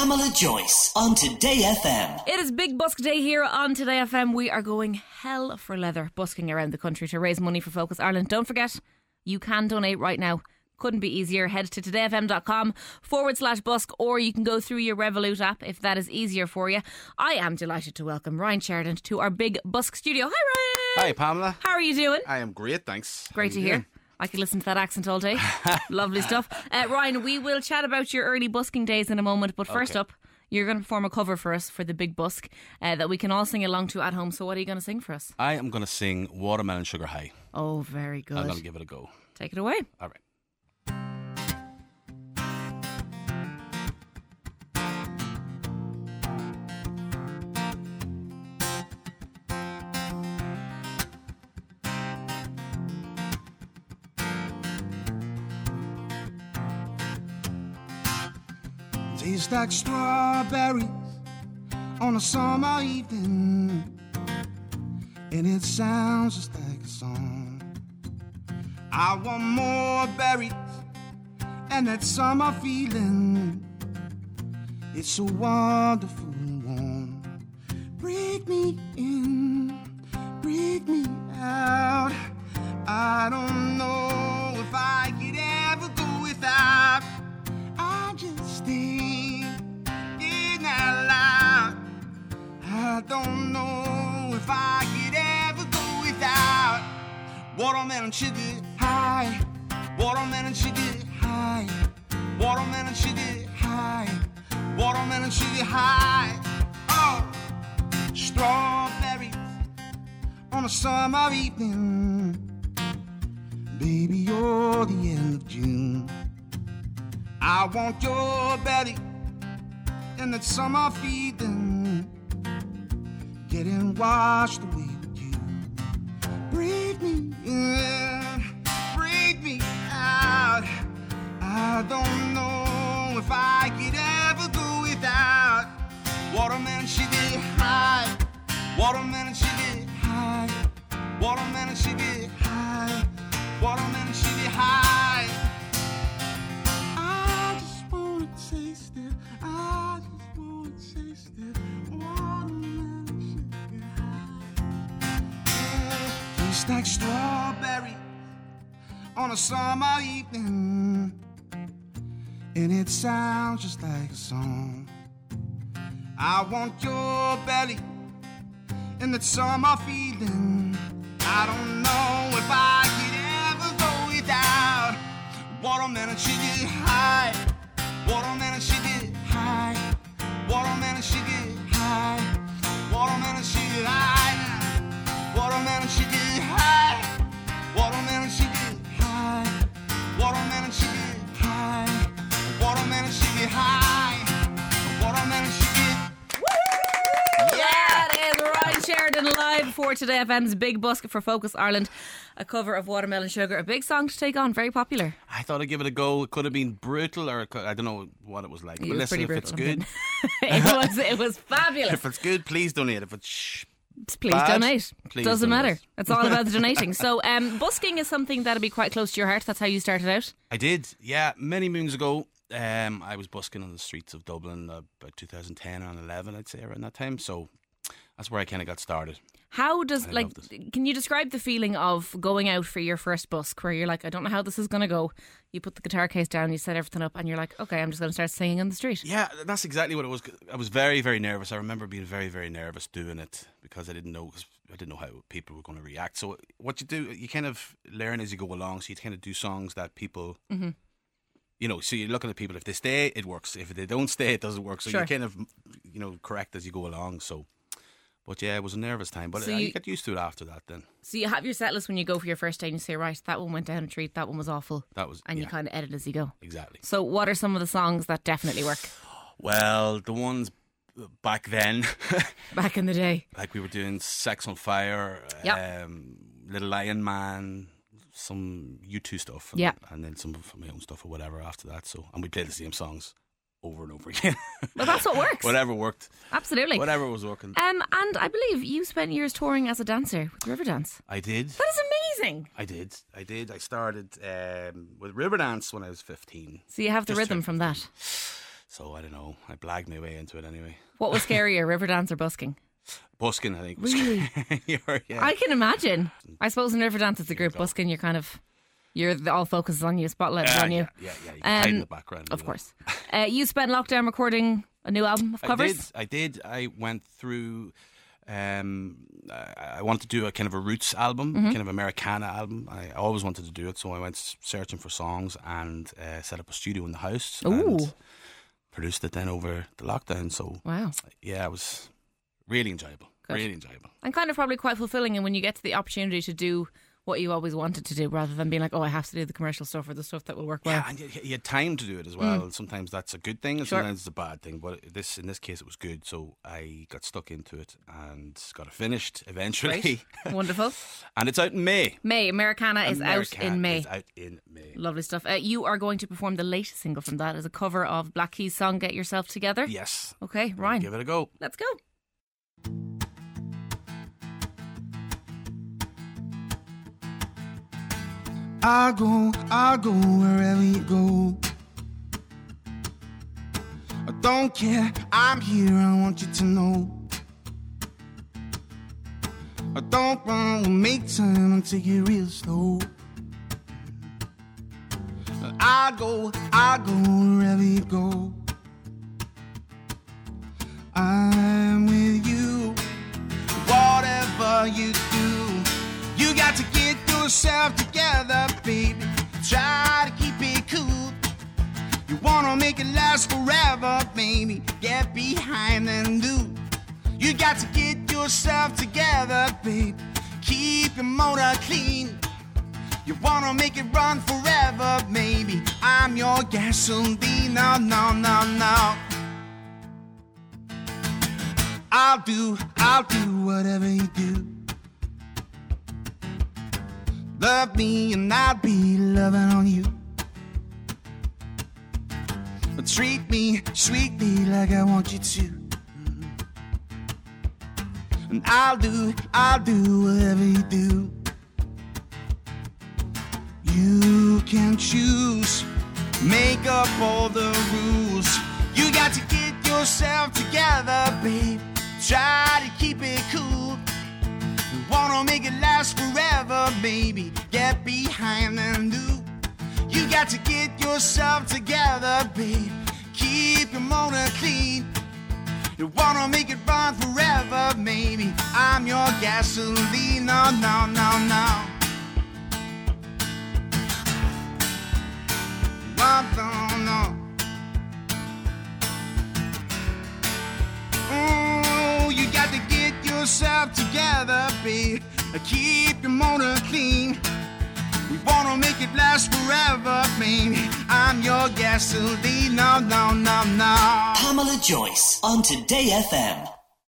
Pamela Joyce on Today FM. It is Big Busk Day here on Today FM. We are going hell for leather, busking around the country to raise money for Focus Ireland. Don't forget, you can donate right now. Couldn't be easier. Head to todayfm.com forward slash busk, or you can go through your Revolut app if that is easier for you. I am delighted to welcome Ryan Sheridan to our Big Busk studio. Hi, Ryan. Hi, Pamela. How are you doing? I am great, thanks. Great How to hear. doing? I could listen to that accent all day. Lovely stuff. Uh, Ryan, we will chat about your early busking days in a moment, but first Okay. up, you're going to perform a cover for us for the Big Busk uh, that we can all sing along to at home. So, what are you going to sing for us? I am going to sing Watermelon Sugar High. Oh, very good. I'm going to give it a go. Take it away. All right. Tastes like strawberries on a summer evening, and it sounds just like a song. I want more berries and that summer feeling. It's so wonderful and warm. Breathe me in, don't know if I could ever go without watermelon sugar high, watermelon sugar high, watermelon sugar high, watermelon sugar high. Oh, strawberries on a summer evening. Baby, you're the end of June. I want your belly and that summer feeling getting washed away with you. Breathe me in, breathe me out. I don't know if I could ever go without watermelon sugar high, watermelon sugar high, watermelon sugar high, watermelon sugar high. High. Tastes like strawberry on a summer evening, and it sounds just like a song. I want your belly and that summer feeling. I don't know if I could ever go without watermelon sugar high, watermelon sugar high, watermelon sugar high, watermelon sugar high, for Today FM's Big Busk for Focus Ireland. A cover of Watermelon Sugar, a big song to take on, very popular. I thought I'd give it a go. It could have been brutal, or could, I don't know what it was like. It but was listen, if it's good, it was it was fabulous. if it's good, please donate. If it's shh, Please bad, donate. please Doesn't donate. matter. It's all about the donating. So, um, busking is something that'll be quite close to your heart. That's how you started out. I did. Yeah, many moons ago, um, I was busking on the streets of Dublin uh, about 2010 and 11, I'd say around that time. So that's where I kind of got started. How does I like? Can you describe the feeling of going out for your first busk, where you're like, I don't know how this is going to go. You put the guitar case down, you set everything up, and you're like, okay, I'm just going to start singing on the street. Yeah, that's exactly what it was. I was very, very nervous. I remember being very, very nervous doing it because I didn't know. 'cause I didn't know how people were going to react. So what you do, you kind of learn as you go along. So you kind of do songs that people, Mm-hmm. you know. So you're looking at people. If they stay, it works. If they don't stay, it doesn't work. So Sure. you kind of, you know, correct as you go along. So, but yeah, it was a nervous time. But So I you- get used to it after that. Then So you have your set list when you go for your first day, and you say, right, that one went down a treat, that one was awful, that was and you kind of edit as you go. exactly. So, what are some of the songs that definitely work Well, the ones back then, back in the day? like we were doing Sex on Fire, Yep. um, Little Lion Man, some U2 stuff, and, Yeah. and then some of my own stuff or whatever after that. So, and we played the same songs over and over again. Well, that's what works. whatever worked, Absolutely. whatever was working. Um, and I believe you spent years touring as a dancer with Riverdance. I did. That is amazing. I did. I did. I started um, with Riverdance when I was 15. So you have the Just rhythm from that. So I don't know. I blagged my way into it anyway. What was scarier, Riverdance or busking? Busking, I think. Really? Yeah. I can imagine. I suppose in Riverdance it's a group. Busking, you're kind of you're the, all focus on you, spotlight Ah, on you. Yeah, yeah, yeah. You hide in Um, the background. Of course. Uh, you spent lockdown recording a new album of covers. I did. I did. I went through. Um, I, I wanted to do a kind of a roots album, Mm-hmm. kind of Americana album. I always wanted to do it, so I went searching for songs and uh, set up a studio in the house. Ooh. And produced it then over the lockdown. So Wow. yeah, it was really enjoyable. Good. Really enjoyable. And kind of probably quite fulfilling and when you get to the opportunity to do what you always wanted to do rather than being like, oh, I have to do the commercial stuff or the stuff that will work well. Yeah, and you, you had time to do it as well. And sometimes that's a good thing, and Mm. Sure. sometimes it's a bad thing. But this, in this case, it was good. So I got stuck into it and got it finished eventually. Great. Wonderful. and it's out in May. May, Americana is out in May. out in May. Lovely stuff. Uh, you are going to perform the latest single from that as a cover of Black Keys' song "Get Yourself Together." Yes. Okay, Ryan, Give it a go. let's go. I'll go, I'll go wherever you go. I don't care, I'm here, I want you to know. I don't want to make time and take it real slow. I'll go, I'll go wherever you go. I'm with you, whatever you yourself together, baby. Try to keep it cool. You wanna make it last forever, baby. Get behind and do. You got to get yourself together, baby. Keep your motor clean. You wanna make it run forever, maybe. I'm your gasoline, no, no, no, no. I'll do, I'll do whatever you do. Love me and I'll be loving on you. But treat me sweetly like I want you to. And I'll do, I'll do whatever you do. You can choose, make up all the rules. You got to get yourself together, You wanna make it last forever, baby. Get behind and do. You got to get yourself together, babe. Keep your motor clean. You wanna make it run forever, maybe. I'm your gasoline, no, no, no, no. No, no, Keep your motor clean. We wanna make it last forever, baby. I'm your gasoline, no, no, no, no. Pamela Joyce on Today FM.